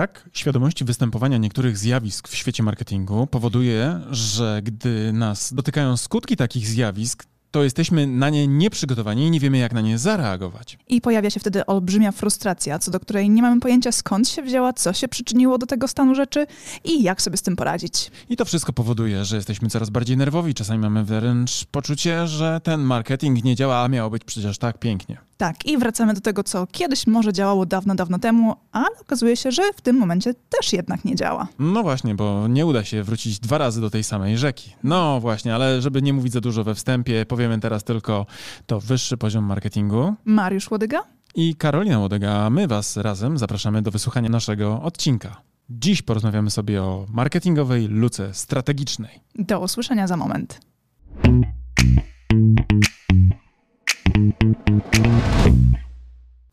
Brak świadomości występowania niektórych zjawisk w świecie marketingu powoduje, że gdy nas dotykają skutki takich zjawisk, to jesteśmy na nie nieprzygotowani i nie wiemy, jak na nie zareagować. I pojawia się wtedy olbrzymia frustracja, co do której nie mamy pojęcia skąd się wzięła, co się przyczyniło do tego stanu rzeczy i jak sobie z tym poradzić. I to wszystko powoduje, że jesteśmy coraz bardziej nerwowi. Czasami mamy wręcz poczucie, że ten marketing nie działa, a miało być przecież tak pięknie. Tak, i wracamy do tego, co kiedyś może działało dawno, dawno temu, ale okazuje się, że w tym momencie też jednak nie działa. No właśnie, bo nie uda się wrócić dwa razy do tej samej rzeki. No właśnie, ale żeby nie mówić za dużo we wstępie, powiemy teraz tylko to wyższy poziom marketingu. Mariusz Łodyga? I Karolina Łodyga, my Was razem zapraszamy do wysłuchania naszego odcinka. Dziś porozmawiamy sobie o marketingowej luce strategicznej. Do usłyszenia za moment.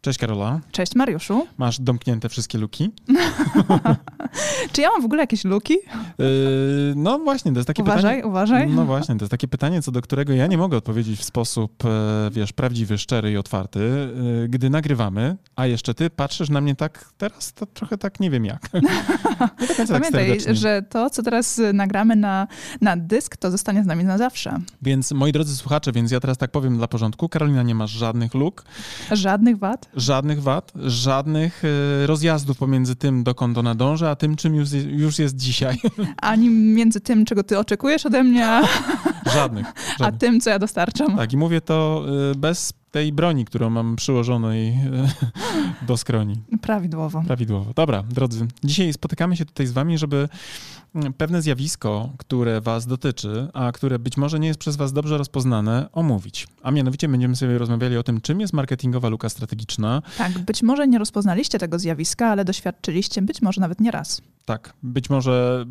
Cześć Karola. Cześć Mariuszu. Masz domknięte wszystkie luki? Czy ja mam w ogóle jakieś luki? Yy, no właśnie, to jest takie uważaj, pytanie. Uważaj, No właśnie, to jest takie pytanie, co do którego ja nie mogę odpowiedzieć w sposób, e, wiesz, prawdziwy, szczery i otwarty. Yy, gdy nagrywamy, a jeszcze ty patrzysz na mnie tak teraz, to trochę tak nie wiem jak. nie tak Pamiętaj, że to, co teraz nagramy na, na dysk, to zostanie z nami na zawsze. Więc moi drodzy słuchacze, więc ja teraz tak powiem dla porządku. Karolina, nie masz żadnych luk, Żadnych wad? Żadnych wad, żadnych e, rozjazdów pomiędzy tym, dokąd ona dąży, a tym, czym już, już jest dzisiaj. Ani między tym, czego ty oczekujesz ode mnie, a, żadnych. a żadnych. tym, co ja dostarczam. Tak, i mówię to e, bez tej broni, którą mam przyłożonej e, do skroni. Prawidłowo. Prawidłowo. Dobra, drodzy, dzisiaj spotykamy się tutaj z wami, żeby mm, pewne zjawisko, które was dotyczy, a które być może nie jest przez was dobrze rozpoznane, omówić. A mianowicie będziemy sobie rozmawiali o tym, czym jest marketingowa luka strategiczna. Tak, być może nie rozpoznaliście tego zjawiska, ale doświadczyliście być może nawet nie raz. Tak, być może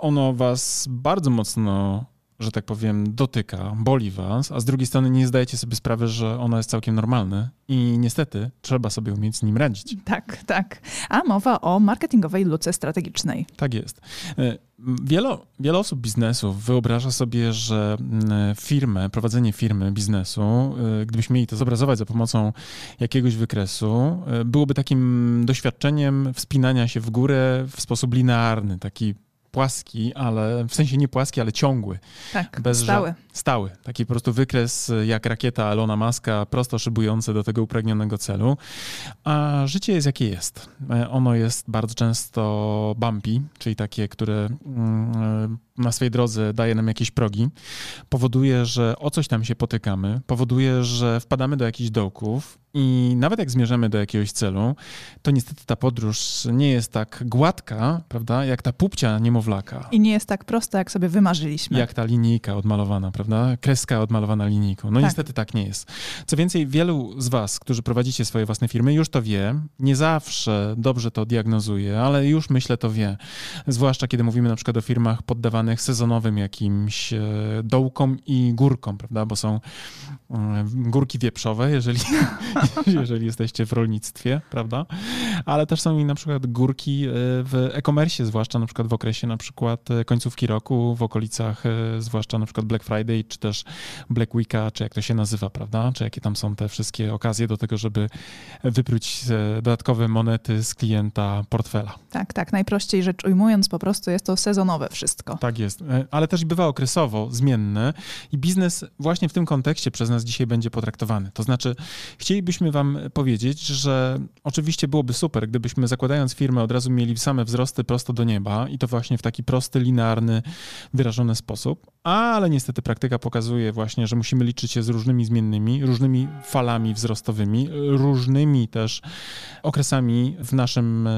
ono was bardzo mocno że tak powiem, dotyka, boli was, a z drugiej strony nie zdajecie sobie sprawy, że ono jest całkiem normalne i niestety trzeba sobie umieć z nim radzić. Tak, tak. A mowa o marketingowej luce strategicznej. Tak jest. Wiele, wiele osób biznesu wyobraża sobie, że firmę, prowadzenie firmy, biznesu, gdybyśmy mieli to zobrazować za pomocą jakiegoś wykresu, byłoby takim doświadczeniem wspinania się w górę w sposób linearny, taki płaski, ale w sensie nie płaski, ale ciągły. Tak, bez stały. Stały. Taki po prostu wykres jak rakieta Elona Muska, prosto szybujący do tego upragnionego celu. A życie jest jakie jest. Ono jest bardzo często bumpy, czyli takie, które na swojej drodze daje nam jakieś progi, powoduje, że o coś tam się potykamy, powoduje, że wpadamy do jakichś dołków i nawet jak zmierzamy do jakiegoś celu, to niestety ta podróż nie jest tak gładka, prawda, jak ta pupcia niemowlaka. I nie jest tak prosta, jak sobie wymarzyliśmy. Jak ta linijka odmalowana, prawda? Kreska odmalowana linijką. No tak. niestety tak nie jest. Co więcej, wielu z was, którzy prowadzicie swoje własne firmy, już to wie. Nie zawsze dobrze to diagnozuje, ale już myślę to wie. Zwłaszcza kiedy mówimy na przykład o firmach poddawanych sezonowym jakimś dołkom i górkom, prawda? Bo są górki wieprzowe, jeżeli, jeżeli jesteście w rolnictwie, prawda? Ale też są i na przykład górki w e-commerce, zwłaszcza na przykład w okresie na przykład końcówki roku, w okolicach zwłaszcza na przykład Black Friday, czy też Black Weeka, czy jak to się nazywa, prawda? Czy jakie tam są te wszystkie okazje do tego, żeby wypróć dodatkowe monety z klienta portfela. Tak, tak. Najprościej rzecz ujmując, po prostu jest to sezonowe wszystko. Tak jest, ale też bywa okresowo zmienne i biznes właśnie w tym kontekście przez nas dzisiaj będzie potraktowany. To znaczy, chcielibyśmy Wam powiedzieć, że oczywiście byłoby super, gdybyśmy zakładając firmę od razu mieli same wzrosty prosto do nieba i to właśnie w taki prosty, linearny, wyrażony sposób, ale niestety praktyka pokazuje właśnie, że musimy liczyć się z różnymi zmiennymi, różnymi falami wzrostowymi, różnymi też okresami w naszym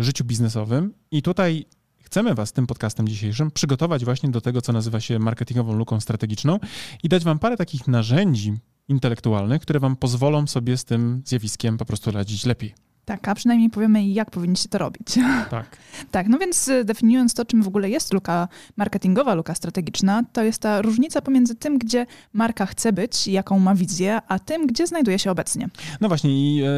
życiu biznesowym i tutaj chcemy Was tym podcastem dzisiejszym przygotować właśnie do tego, co nazywa się marketingową luką strategiczną i dać Wam parę takich narzędzi intelektualnych, które Wam pozwolą sobie z tym zjawiskiem po prostu radzić lepiej. Tak, a przynajmniej powiemy, jak powinniście to robić. Tak. tak, no więc definiując to, czym w ogóle jest luka marketingowa, luka strategiczna, to jest ta różnica pomiędzy tym, gdzie marka chce być, jaką ma wizję, a tym, gdzie znajduje się obecnie. No właśnie i e,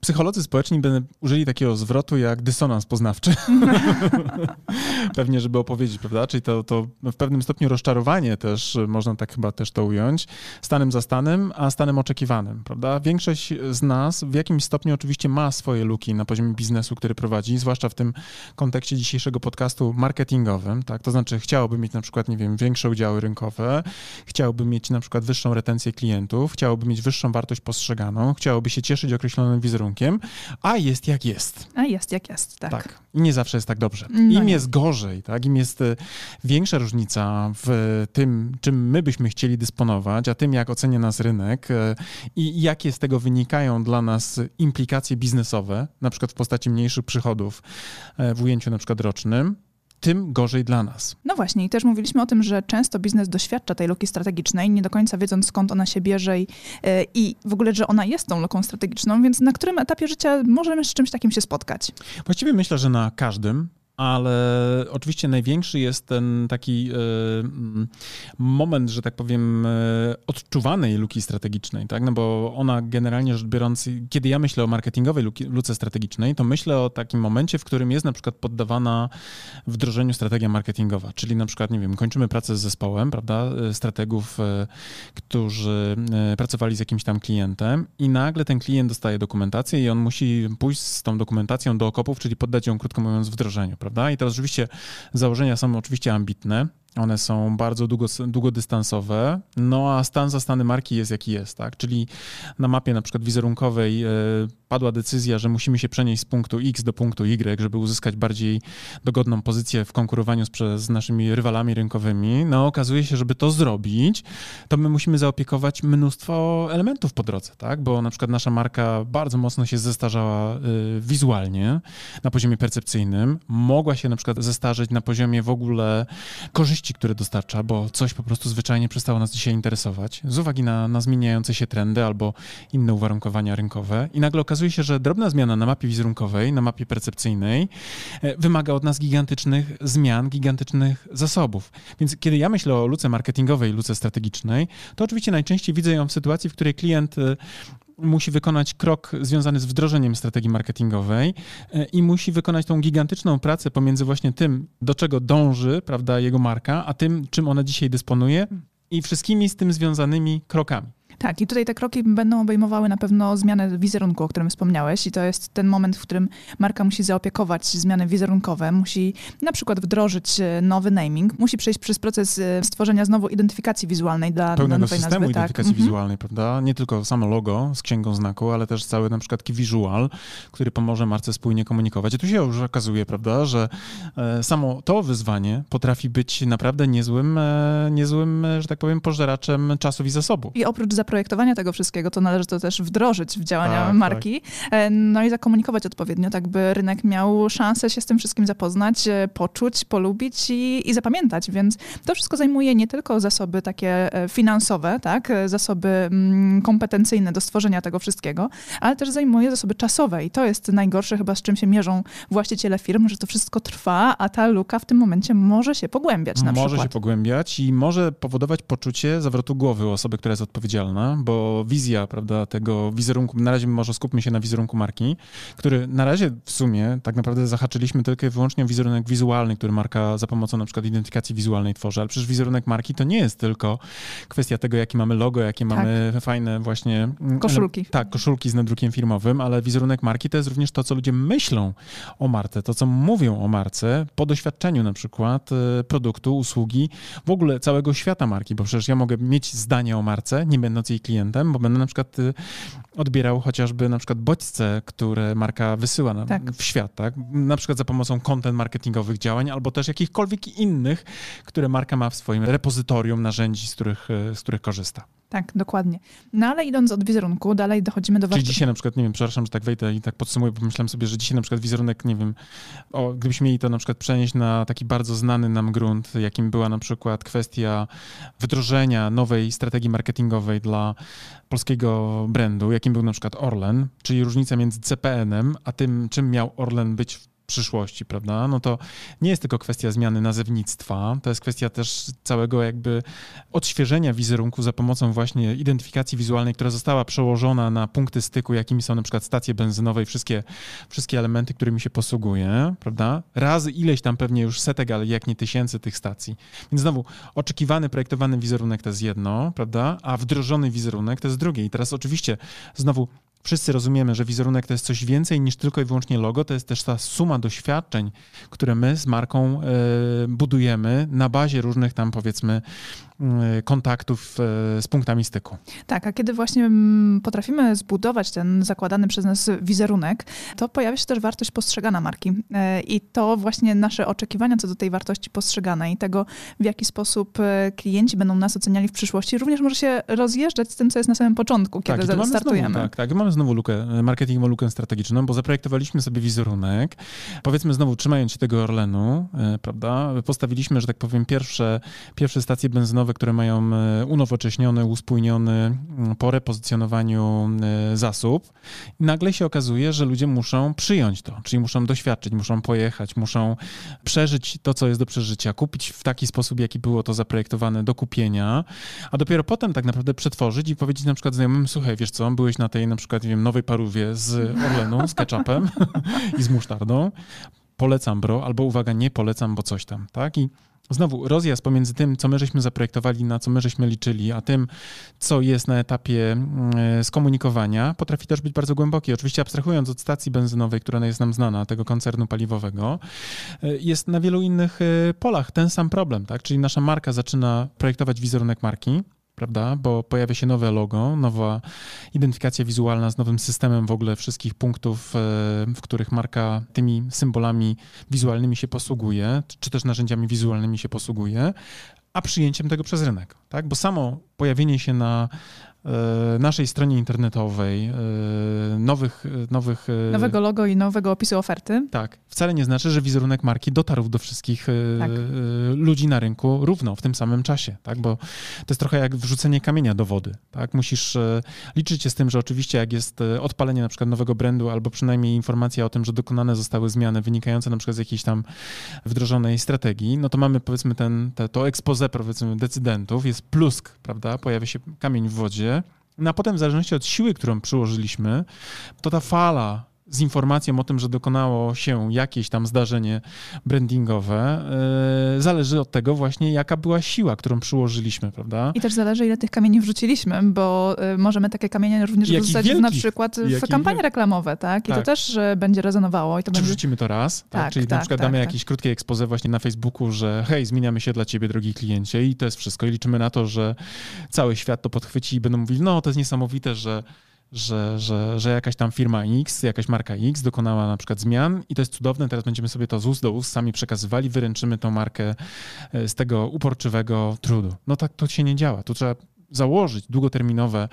psycholodzy społeczni by użyli takiego zwrotu jak dysonans poznawczy. Pewnie, żeby opowiedzieć, prawda? Czyli to, to w pewnym stopniu rozczarowanie też, można tak chyba też to ująć, stanem za stanem, a stanem oczekiwanym, prawda? Większość z nas w jakimś stopniu oczywiście ma swoje swoje luki na poziomie biznesu, który prowadzi, zwłaszcza w tym kontekście dzisiejszego podcastu marketingowym, tak? To znaczy chciałoby mieć na przykład, nie wiem, większe udziały rynkowe, chciałoby mieć na przykład wyższą retencję klientów, chciałoby mieć wyższą wartość postrzeganą, chciałoby się cieszyć określonym wizerunkiem, a jest jak jest. A jest jak jest, tak. Tak. I nie zawsze jest tak dobrze. No Im nie. jest gorzej, tak? Im jest e, większa różnica w tym, czym my byśmy chcieli dysponować, a tym, jak ocenia nas rynek e, i jakie z tego wynikają dla nas implikacje biznesowe, na przykład w postaci mniejszych przychodów e, w ujęciu na przykład rocznym, tym gorzej dla nas. No właśnie, i też mówiliśmy o tym, że często biznes doświadcza tej luki strategicznej, nie do końca wiedząc skąd ona się bierze i, e, i w ogóle, że ona jest tą luką strategiczną, więc na którym etapie życia możemy z czymś takim się spotkać? Właściwie myślę, że na każdym, ale oczywiście największy jest ten taki e, mm, moment, że tak powiem, e, odczuwanej luki strategicznej, tak? No bo ona generalnie rzecz biorąc, kiedy ja myślę o marketingowej luce strategicznej, to myślę o takim momencie, w którym jest na przykład poddawana wdrożeniu strategia marketingowa, czyli na przykład, nie wiem, kończymy pracę z zespołem, prawda, e, strategów, którzy pracowali z jakimś tam klientem i nagle ten klient dostaje dokumentację i on musi pójść z tą dokumentacją do okopów, czyli poddać ją, krótko mówiąc, wdrożeniu, prawda? I teraz oczywiście założenia są oczywiście ambitne, one są bardzo długo, długodystansowe, no a stan zastany marki jest jaki jest, tak? Czyli na mapie na przykład wizerunkowej e, padła decyzja, że musimy się przenieść z punktu X do punktu Y, żeby uzyskać bardziej dogodną pozycję w konkurowaniu z, z naszymi rywalami rynkowymi. No okazuje się, żeby to zrobić, to my musimy zaopiekować mnóstwo elementów po drodze, tak? Bo na przykład nasza marka bardzo mocno się zestarzała y, wizualnie, na poziomie percepcyjnym. Mogła się na przykład zestarzeć na poziomie w ogóle korzyści, które dostarcza, bo coś po prostu zwyczajnie przestało nas dzisiaj interesować z uwagi na, na zmieniające się trendy albo inne uwarunkowania rynkowe. I nagle okazuje się, że drobna zmiana na mapie wizerunkowej, na mapie percepcyjnej e, wymaga od nas gigantycznych zmian, gigantycznych zasobów. Więc kiedy ja myślę o luce marketingowej, luce strategicznej, to oczywiście najczęściej widzę ją w sytuacji, w której klient e, musi wykonać krok związany z wdrożeniem strategii marketingowej e, i musi wykonać tą gigantyczną pracę pomiędzy właśnie tym, do czego dąży, prawda, jego marka, a tym, czym ona dzisiaj dysponuje i wszystkimi z tym związanymi krokami. Tak, i tutaj te kroki będą obejmowały na pewno zmianę wizerunku, o którym wspomniałeś, i to jest ten moment, w którym marka musi zaopiekować zmiany wizerunkowe, musi na przykład wdrożyć e, nowy naming, musi przejść przez proces e, stworzenia znowu identyfikacji wizualnej dla, dla Pełnego nowej systemu nazwy. identyfikacji tak. Wizualnej, prawda? Nie tylko samo logo z księgą znaku, ale też cały na przykład visual, który pomoże marce spójnie komunikować. I tu się już okazuje, prawda, że e, samo to wyzwanie potrafi być naprawdę niezłym, niezłym, że tak powiem, pożeraczem czasów i zasobów. I oprócz zaprojektowania tego wszystkiego, to należy to też wdrożyć w działania Tak, marki, e, no i zakomunikować odpowiednio, tak by rynek miał szansę się z tym wszystkim zapoznać, e, poczuć, polubić i, i zapamiętać, więc to wszystko zajmuje nie tylko zasoby takie e, finansowe, tak, zasoby mm, kompetencyjne do stworzenia tego wszystkiego, ale też zajmuje zasoby czasowe. I to jest najgorsze chyba, z czym się mierzą właściciele firm, że to wszystko trwa, a ta luka w tym momencie może się pogłębiać na może przykład. się pogłębiać i może powodować poczucie zawrotu głowy u osoby, która jest odpowiedzialna, bo wizja, prawda, tego wizerunku, na razie może skupmy się na wizerunku marki, który na razie w sumie tak naprawdę zahaczyliśmy tylko i wyłącznie o wizerunek wizualny, który marka za pomocą na przykład identyfikacji wizualnej tworzy, ale przecież wizerunek marki to nie jest tylko kwestia tego, jakie mamy logo, jakie Tak. mamy fajne właśnie... mm, Koszulki. Tak, koszulki z nadrukiem firmowym, ale wizerunek marki to jest również to, co ludzie myślą o marce, to, co mówią o marce po doświadczeniu na przykład e, produktu, usługi, w ogóle całego świata marki, bo przecież ja mogę mieć zdanie o marce, nie będąc jej klientem, bo będę na przykład y, odbierał chociażby na przykład bodźce, które marka wysyła na, Tak. w świat, tak? Na przykład za pomocą content marketingowych działań, albo też jakichkolwiek innych, które marka ma w swoim repozytorium narzędzi, z których, e, z których korzysta. Tak, dokładnie. No ale idąc od wizerunku, dalej dochodzimy do Czyli wartości. dzisiaj na przykład, nie wiem, przepraszam, że tak wejdę i tak podsumuję, bo myślałem sobie, że dzisiaj na przykład wizerunek, nie wiem, o, gdybyśmy mieli to na przykład przenieść na taki bardzo znany nam grunt, jakim była na przykład kwestia wdrożenia nowej strategii marketingowej dla polskiego brandu, jakim był na przykład Orlen, czyli różnica między CPN-em, a tym, czym miał Orlen być w przyszłości, prawda? No to nie jest tylko kwestia zmiany nazewnictwa, to jest kwestia też całego jakby odświeżenia wizerunku za pomocą właśnie identyfikacji wizualnej, która została przełożona na punkty styku, jakimi są na przykład stacje benzynowe i wszystkie, wszystkie elementy, którymi się posługuje, prawda? Razy ileś tam pewnie już setek, ale jak nie tysięcy tych stacji. Więc znowu, oczekiwany, projektowany wizerunek to jest jedno, prawda? A wdrożony wizerunek to jest drugie. I teraz oczywiście znowu wszyscy rozumiemy, że wizerunek to jest coś więcej niż tylko i wyłącznie logo, to jest też ta suma doświadczeń, które my z marką e, budujemy na bazie różnych tam powiedzmy kontaktów e, z punktami styku. Tak, a kiedy właśnie mm, potrafimy zbudować ten zakładany przez nas wizerunek, to pojawia się też wartość postrzegana marki. I to właśnie nasze oczekiwania co do tej wartości postrzeganej tego, w jaki sposób klienci będą nas oceniali w przyszłości, również może się rozjeżdżać z tym, co jest na samym początku, kiedy tak, startujemy. Znowu, tak, tak. Mamy znowu lukę, marketingową lukę strategiczną, bo zaprojektowaliśmy sobie wizerunek. Powiedzmy znowu, trzymając się tego Orlenu, prawda, postawiliśmy, że tak powiem, pierwsze, pierwsze stacje benzynowe, które mają e, unowocześniony, uspójniony mm, po repozycjonowaniu e, zasób. I nagle się okazuje, że ludzie muszą przyjąć to, czyli muszą doświadczyć, muszą pojechać, muszą przeżyć to, co jest do przeżycia, kupić w taki sposób, jaki było to zaprojektowane do kupienia, a dopiero potem tak naprawdę przetworzyć i powiedzieć na przykład znajomym, słuchaj, wiesz co, byłeś na tej na przykład, nie wiem, nowej parówie z Orlenu, z ketchupem i z musztardą. Polecam, bro, albo uwaga, nie polecam, bo coś tam, tak? I znowu rozjazd pomiędzy tym, co my żeśmy zaprojektowali, na co my żeśmy liczyli, a tym, co jest na etapie mm, skomunikowania, potrafi też być bardzo głęboki. Oczywiście abstrahując od stacji benzynowej, która jest nam znana, tego koncernu paliwowego, e, jest na wielu innych e, polach ten sam problem, tak? Czyli nasza marka zaczyna projektować wizerunek marki, prawda? Bo pojawia się nowe logo, nowa identyfikacja wizualna z nowym systemem w ogóle wszystkich punktów, e, w których marka tymi symbolami wizualnymi się posługuje, czy też narzędziami wizualnymi się posługuje, a przyjęciem tego przez rynek, tak? Bo samo pojawienie się na naszej stronie internetowej, e, nowych, nowych... E, Nowego logo i nowego opisu oferty. Tak. Wcale nie znaczy, że wizerunek marki dotarł do wszystkich tak. ludzi na rynku równo w tym samym czasie, tak? Bo to jest trochę jak wrzucenie kamienia do wody, tak? Musisz liczyć się z tym, że oczywiście jak jest odpalenie na przykład nowego brandu albo przynajmniej informacja o tym, że dokonane zostały zmiany wynikające na przykład z jakiejś tam wdrożonej strategii, no to mamy powiedzmy ten, te, to expose powiedzmy decydentów, jest plusk, prawda? Pojawia się kamień w wodzie, no a potem w zależności od siły, którą przyłożyliśmy, to ta fala z informacją o tym, że dokonało się jakieś tam zdarzenie brandingowe, yy, zależy od tego właśnie, jaka była siła, którą przyłożyliśmy, prawda? I też zależy, ile tych kamieni wrzuciliśmy, bo yy, możemy takie kamienie również Jakich wrzucać wielkich, na przykład w kampanie reklamowe, tak? I tak. to też yy, będzie rezonowało. I to Czy będzie... wrzucimy to raz, tak? tak Czyli tak, na przykład tak, damy tak. jakieś krótkie expose właśnie na Facebooku, że hej, zmieniamy się dla ciebie, drogi kliencie i to jest wszystko. I liczymy na to, że cały świat to podchwyci i będą mówili, no to jest niesamowite, że że, że, że jakaś tam firma X, jakaś marka X dokonała na przykład zmian i to jest cudowne, teraz będziemy sobie to z ust do ust sami przekazywali, wyręczymy tą markę e, z tego uporczywego trudu. No tak to się nie działa. Tu trzeba założyć długoterminowe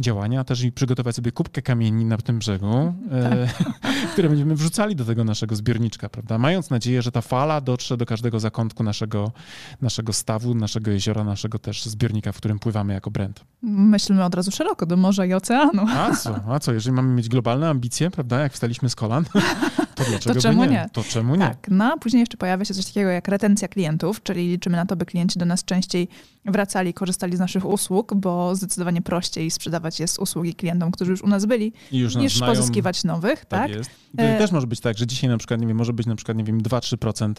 działania, a też i przygotować sobie kubkę kamieni na tym brzegu, e, tak. które będziemy wrzucali do tego naszego zbiorniczka, prawda? Mając nadzieję, że ta fala dotrze do każdego zakątku naszego, naszego stawu, naszego jeziora, naszego też zbiornika, w którym pływamy jako brand. Myślimy od razu szeroko, do morza i oceanu. A co? A co, jeżeli mamy mieć globalne ambicje, prawda, jak wstaliśmy z kolan, to to czemu nie? nie? To czemu nie? Tak, no a później jeszcze pojawia się coś takiego jak retencja klientów, czyli liczymy na to, by klienci do nas częściej wracali, korzystali z naszych usług, bo zdecydowanie prościej sprzedawać jest usługi klientom, którzy już u nas byli, już niż znają. pozyskiwać nowych. Tak, tak? jest. To e... też może być tak, że dzisiaj na przykład, nie wiem, może być na przykład, nie wiem, 2-3%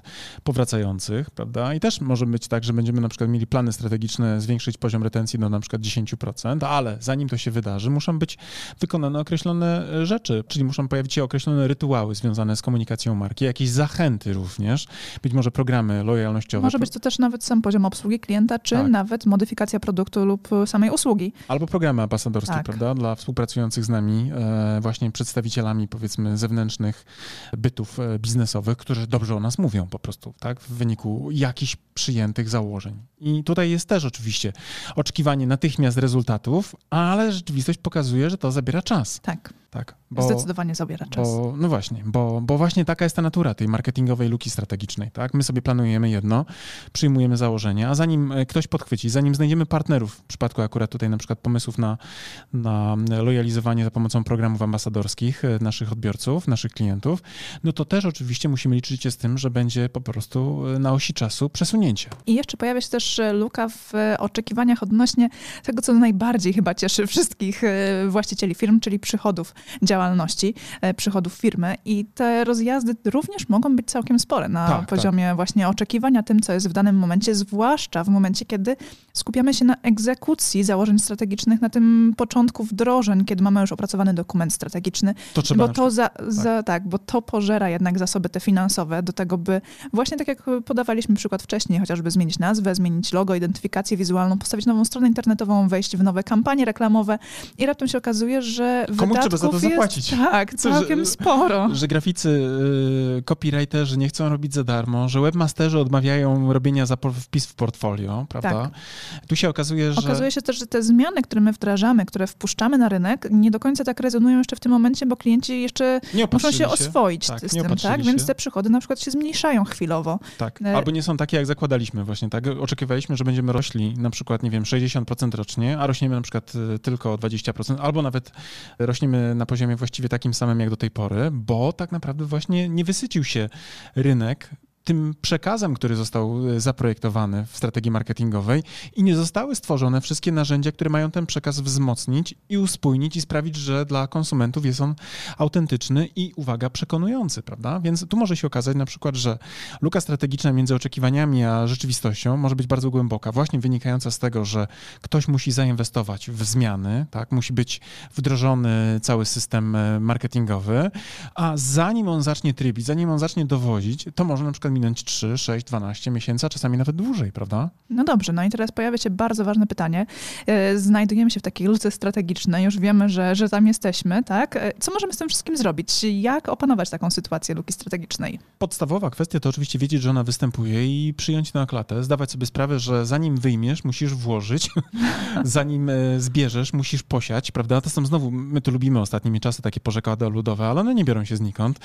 powracających, prawda? I też może być tak, że będziemy na przykład mieli plany strategiczne zwiększyć poziom retencji do na przykład 10%, ale zanim to się wydarzy, muszą być wykonane określone e, rzeczy, czyli muszą pojawić się określone rytuały związane z komunikacją marki, jakieś zachęty również, być może programy lojalnościowe. Może być to też nawet sam poziom obsługi klienta, czy tak nawet modyfikacja produktu lub samej usługi. Albo programy ambasadorskie, tak. prawda, dla współpracujących z nami e, właśnie przedstawicielami powiedzmy zewnętrznych bytów e, biznesowych, którzy dobrze o nas mówią po prostu, tak, w wyniku jakichś przyjętych założeń. I tutaj jest też oczywiście oczekiwanie natychmiast rezultatów, ale rzeczywistość pokazuje, że to zabiera czas. Tak. Tak, bo, Zdecydowanie zabiera czas. Bo, no właśnie, bo, bo właśnie taka jest ta natura tej marketingowej luki strategicznej. Tak? My sobie planujemy jedno, przyjmujemy założenie, a zanim e, ktoś podchwyci, zanim znajdziemy partnerów, w przypadku akurat tutaj na przykład pomysłów na, na lojalizowanie za pomocą programów ambasadorskich e, naszych odbiorców, naszych klientów, no to też oczywiście musimy liczyć się z tym, że będzie po prostu e, na osi czasu przesunięcie. I jeszcze pojawia się też luka w oczekiwaniach odnośnie tego, co najbardziej chyba cieszy wszystkich właścicieli firm, czyli przychodów działalności, przychodów firmy i te rozjazdy również mogą być całkiem spore na tak, tak. poziomie tak. właśnie oczekiwania tym, co jest w danym momencie, zwłaszcza w momencie, kiedy skupiamy się na egzekucji założeń strategicznych, na tym początku wdrożeń, kiedy mamy już opracowany dokument strategiczny, to trzeba bo to za, za, tak. tak, bo to pożera jednak zasoby te finansowe do tego, by właśnie tak jak podawaliśmy przykład wcześniej, chociażby zmienić nazwę, zmienić logo, identyfikację wizualną, postawić nową stronę internetową, wejść w nowe kampanie reklamowe i raptem się okazuje, że Komu trzeba za to zapłacić? Jest, tak, całkiem że, sporo. Że graficy, y, copywriterzy nie chcą robić za darmo, że webmasterzy odmawiają robienia za wpis w portfolio, prawda? Tak. Tu się okazuje, że... Okazuje się też, że te zmiany, które my wdrażamy, które wpuszczamy na rynek, nie do końca tak rezonują jeszcze w tym momencie, bo klienci jeszcze muszą się, się oswoić tak, z tym, tak? Się. Więc te przychody na przykład się zmniejszają chwilowo. Tak, e, albo nie są takie, jak zakładaliśmy właśnie, tak? Oczekiwaliśmy, że będziemy rośli na przykład, nie wiem, 60% rocznie, a rośniemy na przykład e, tylko o 20%, albo nawet rośniemy na poziomie właściwie takim samym jak do tej pory, bo tak naprawdę właśnie nie wysycił się rynek tym przekazem, który został e, zaprojektowany w strategii marketingowej i nie zostały stworzone wszystkie narzędzia, które mają ten przekaz wzmocnić i uspójnić i sprawić, że dla konsumentów jest on autentyczny i, uwaga, przekonujący, prawda? Więc tu może się okazać na przykład, że luka strategiczna między oczekiwaniami a rzeczywistością może być bardzo głęboka, właśnie wynikająca z tego, że ktoś musi zainwestować w zmiany, tak? Musi być wdrożony cały system e, marketingowy, a zanim on zacznie trybić, zanim on zacznie dowodzić, to może na przykład minąć 3, 6, 12 miesięcy, a czasami nawet dłużej, prawda? No dobrze, no i teraz pojawia się bardzo ważne pytanie. E, znajdujemy się w takiej luce strategicznej, już wiemy, że, że tam jesteśmy, tak? E, co możemy z tym wszystkim zrobić? Jak opanować taką sytuację luki strategicznej? Podstawowa kwestia to oczywiście wiedzieć, że ona występuje i przyjąć na klatę, zdawać sobie sprawę, że zanim wyjmiesz, musisz włożyć, zanim e, zbierzesz, musisz posiać, prawda? To są znowu, my tu lubimy ostatnimi czasy takie pożekady ludowe, ale one nie biorą się znikąd.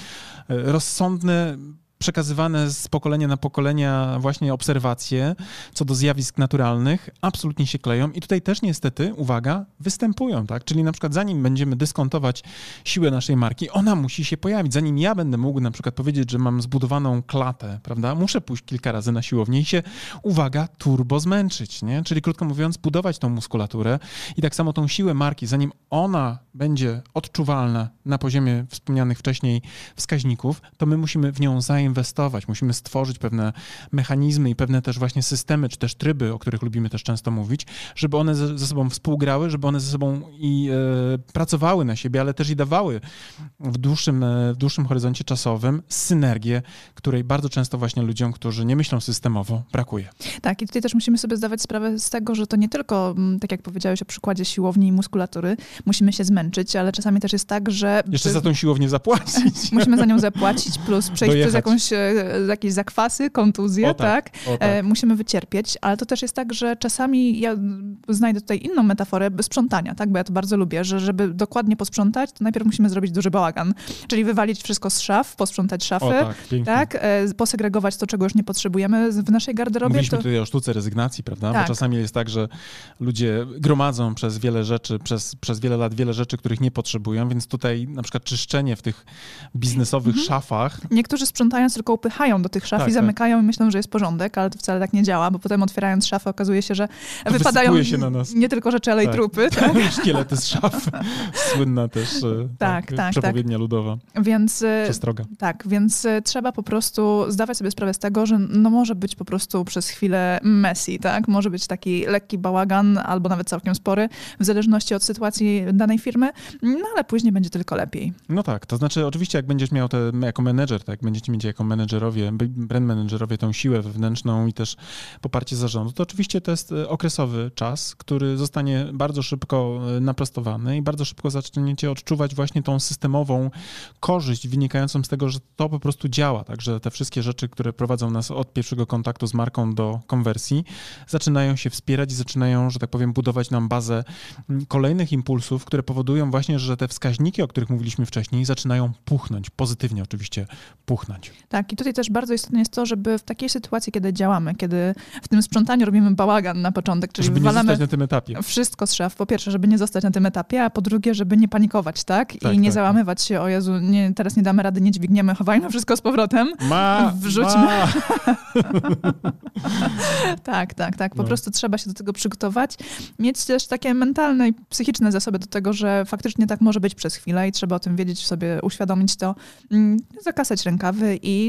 Rozsądne przekazywane z pokolenia na pokolenia właśnie obserwacje co do zjawisk naturalnych absolutnie się kleją i tutaj też niestety, uwaga, występują, tak? Czyli na przykład zanim będziemy dyskontować siłę naszej marki, ona musi się pojawić. Zanim ja będę mógł na przykład powiedzieć, że mam zbudowaną klatę, prawda? Muszę pójść kilka razy na siłownię i się, uwaga, turbo zmęczyć, nie? Czyli krótko mówiąc, budować tą muskulaturę i tak samo tą siłę marki, zanim ona będzie odczuwalna na poziomie wspomnianych wcześniej wskaźników, to my musimy w nią zainwestować zainwestować, musimy stworzyć pewne mechanizmy i pewne też właśnie systemy, czy też tryby, o których lubimy też często mówić, żeby one ze, ze sobą współgrały, żeby one ze sobą i e, pracowały na siebie, ale też i dawały w dłuższym, e, w dłuższym horyzoncie czasowym synergię, której bardzo często właśnie ludziom, którzy nie myślą systemowo, brakuje. Tak, i tutaj też musimy sobie zdawać sprawę z tego, że to nie tylko, mm, tak jak powiedziałeś o przykładzie siłowni i muskulatury, musimy się zmęczyć, ale czasami też jest tak, że... Jeszcze za tą siłownię zapłacić. musimy za nią zapłacić, plus przejść Dojechać. przez jakąś jakąś, e, jakieś zakwasy, kontuzje, tak? tak? tak. E, musimy wycierpieć, ale to też jest tak, że czasami ja znajdę tutaj inną metaforę sprzątania, tak? Bo ja to bardzo lubię, że żeby dokładnie posprzątać, to najpierw musimy zrobić duży bałagan, czyli wywalić wszystko z szaf, posprzątać szafy, o, tak, tak? E, posegregować to, czego już nie potrzebujemy w naszej garderobie. Mówiliśmy to... tutaj o sztuce rezygnacji, prawda? Tak. Bo czasami jest tak, że ludzie gromadzą przez wiele rzeczy, przez, przez wiele lat wiele rzeczy, których nie potrzebują, więc tutaj na przykład czyszczenie w tych biznesowych mhm. szafach. Niektórzy sprzątają tylko upychają do tych szaf tak, i tak. zamykają tak. i myślą, że jest porządek, ale to wcale tak nie działa, bo potem otwierając szafę okazuje się, że to wypadają nie tylko rzeczy, ale tak. i trupy. Tak? Szkielety z szaf. Słynna też e, tak, tak, tak, przepowiednia ludowa. Więc, e, Przestroga. Tak, więc e, trzeba po prostu zdawać sobie sprawę z tego, że no może być po prostu przez chwilę messy, tak? Może być taki lekki bałagan albo nawet całkiem spory, w zależności od sytuacji danej firmy, no ale później będzie tylko lepiej. No tak, to znaczy oczywiście jak będziesz miał te, jako menedżer, tak, będziecie mieć jako menedżerowie, brand menedżerowie tą siłę wewnętrzną i też poparcie zarządu, to oczywiście to jest e, okresowy czas, który zostanie bardzo szybko e, naprostowany i bardzo szybko zaczniecie odczuwać właśnie tą systemową korzyść wynikającą z tego, że to po prostu działa, także te wszystkie rzeczy, które prowadzą nas od pierwszego kontaktu z marką do konwersji, zaczynają się wspierać i zaczynają, że tak powiem, budować nam bazę kolejnych impulsów, które powodują właśnie, że te wskaźniki, o których mówiliśmy wcześniej, zaczynają puchnąć, pozytywnie oczywiście puchnąć. Tak, i tutaj też bardzo istotne jest to, żeby w takiej sytuacji, kiedy działamy, kiedy w tym sprzątaniu robimy bałagan na początek, czyli żeby wywalamy na tym etapie. wszystko z szaf. Po pierwsze, żeby nie zostać na tym etapie, a po drugie, żeby nie panikować, tak? Tak, I nie tak, załamywać się, o Jezu, nie, teraz nie damy rady, nie dźwigniemy, chowajmy wszystko z powrotem. Ma, Wrzućmy. ma. Tak, tak, tak. Po No. prostu trzeba się do tego przygotować. Mieć też takie mentalne i psychiczne zasoby do tego, że faktycznie tak może być przez chwilę i trzeba o tym wiedzieć, sobie uświadomić to, mm, zakasać rękawy i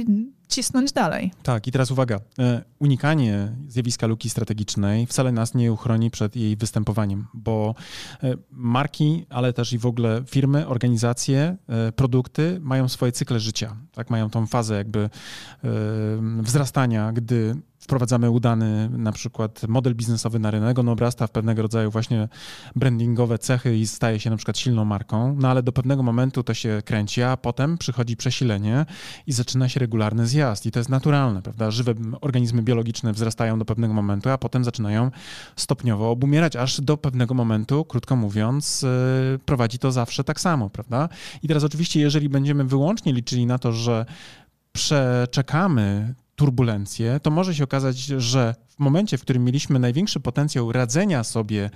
cisnąć dalej. Tak, i teraz uwaga. E, Unikanie zjawiska luki strategicznej wcale nas nie uchroni przed jej występowaniem, bo e, marki, ale też i w ogóle firmy, organizacje, e, produkty mają swoje cykle życia. Tak, mają tą fazę jakby wzrastania, gdy wprowadzamy udany na przykład model biznesowy na rynek, on obrasta w pewnego rodzaju właśnie brandingowe cechy i staje się na przykład silną marką, no ale do pewnego momentu to się kręci, a potem przychodzi przesilenie i zaczyna się regularny zjazd i to jest naturalne, prawda? Żywe organizmy biologiczne wzrastają do pewnego momentu, a potem zaczynają stopniowo obumierać, aż do pewnego momentu, krótko mówiąc, yy, prowadzi to zawsze tak samo, prawda? I teraz oczywiście, jeżeli będziemy wyłącznie liczyli na to, że przeczekamy turbulencje, to może się okazać, że w momencie, w którym mieliśmy największy potencjał radzenia sobie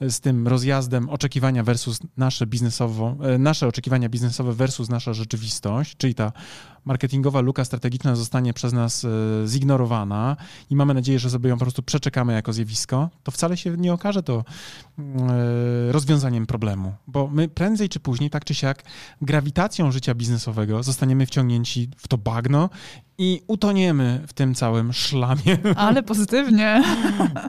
z tym rozjazdem oczekiwania versus nasze biznesowo, e, nasze oczekiwania biznesowe versus nasza rzeczywistość, czyli ta marketingowa luka strategiczna zostanie przez nas e, zignorowana i mamy nadzieję, że sobie ją po prostu przeczekamy jako zjawisko, to wcale się nie okaże to e, rozwiązaniem problemu, bo my prędzej czy później, tak czy siak, grawitacją życia biznesowego zostaniemy wciągnięci w to bagno i utoniemy w tym całym szlamie. Ale pozytywnie.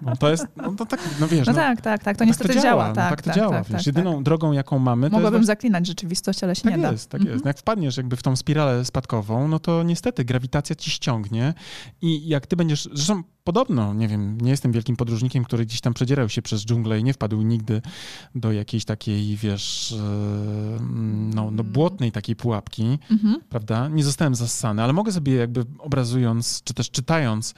No to jest, no to tak, no wiesz, No no, tak, tak, tak. To tak niestety to działa. No, Tak, tak to tak, działa, tak, wiesz, tak, jedyną tak. drogą, jaką mamy, Mogłabym jest zaklinać rzeczywistość, ale się tak nie da. jest, tak Mhm. jest. No Jak wpadniesz jakby w tą spiralę spadkową, no to niestety grawitacja ci ściągnie i jak ty będziesz, zresztą podobno, nie wiem, nie jestem wielkim podróżnikiem, który gdzieś tam przedzierał się przez dżunglę i nie wpadł nigdy do jakiejś takiej, wiesz, e, no, no błotnej takiej pułapki, Mhm. prawda? Nie zostałem zassany, ale mogę sobie jakby obrazując, czy też czytając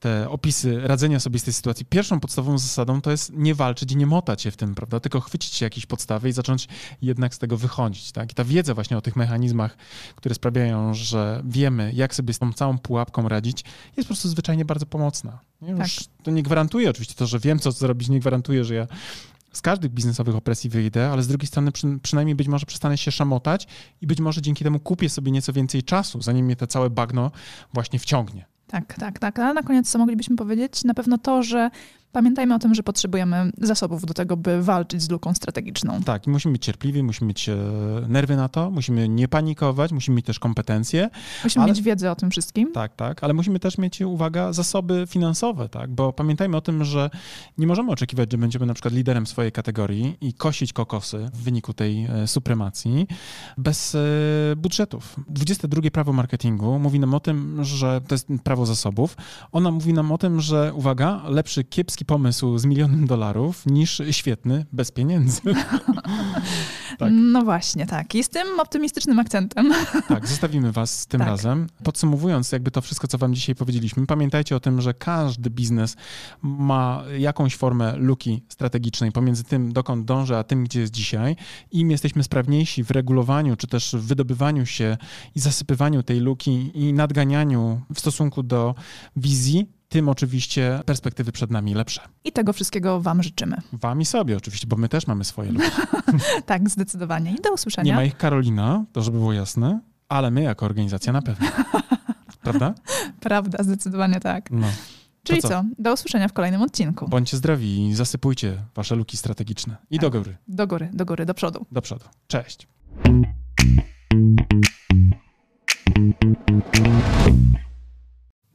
te opisy radzenia sobie z tej sytuacji, pierwszą podstawową zasadą to jest nie walczyć i nie motać się w tym, prawda? Tylko chwycić się jakiejś podstawy i zacząć jednak z tego wychodzić, tak? I ta wiedza właśnie o tych mechanizmach, które sprawiają, że wiemy, jak sobie z tą całą pułapką radzić, jest po prostu zwyczajnie bardzo pomocna. Już To nie gwarantuje oczywiście to, że wiem, co zrobić, nie gwarantuje, że ja z każdych biznesowych opresji wyjdę, ale z drugiej strony przy, przynajmniej być może przestanę się szamotać i być może dzięki temu kupię sobie nieco więcej czasu, zanim mnie to całe bagno właśnie wciągnie. Tak, tak, tak. Ale na koniec co moglibyśmy powiedzieć? Na pewno to, że pamiętajmy o tym, że potrzebujemy zasobów do tego, by walczyć z luką strategiczną. Tak, i musimy być cierpliwi, musimy mieć e, nerwy na to, musimy nie panikować, musimy mieć też kompetencje. Musimy Ale- mieć wiedzę o tym wszystkim. Tak, tak, ale musimy też mieć, uwaga, zasoby finansowe, tak, bo pamiętajmy o tym, że nie możemy oczekiwać, że będziemy na przykład liderem swojej kategorii i kosić kokosy w wyniku tej e, supremacji bez e, budżetów. 22 prawo marketingu mówi nam o tym, że to jest prawo zasobów. Ona mówi nam o tym, że uwaga, lepszy kiepski pomysł z milionem dolarów niż świetny bez pieniędzy. Tak. No właśnie, tak. I z tym optymistycznym akcentem. Tak, zostawimy was tym Tak. razem. Podsumowując jakby to wszystko, co wam dzisiaj powiedzieliśmy, pamiętajcie o tym, że każdy biznes ma jakąś formę luki strategicznej pomiędzy tym, dokąd dąży, a tym, gdzie jest dzisiaj. Im jesteśmy sprawniejsi w regulowaniu, czy też w wydobywaniu się i zasypywaniu tej luki i nadganianiu w stosunku do wizji, tym oczywiście perspektywy przed nami lepsze. I tego wszystkiego Wam życzymy. Wam i sobie oczywiście, bo my też mamy swoje luki. Tak, zdecydowanie. I do usłyszenia. Nie ma ich Karolina, to żeby było jasne, ale my jako organizacja na pewno. Prawda? Prawda, zdecydowanie tak. No. Czyli co? co? Do usłyszenia w kolejnym odcinku. Bądźcie zdrowi i zasypujcie wasze luki strategiczne. I do Tak. góry, Do góry, do góry, do przodu. do przodu. Cześć.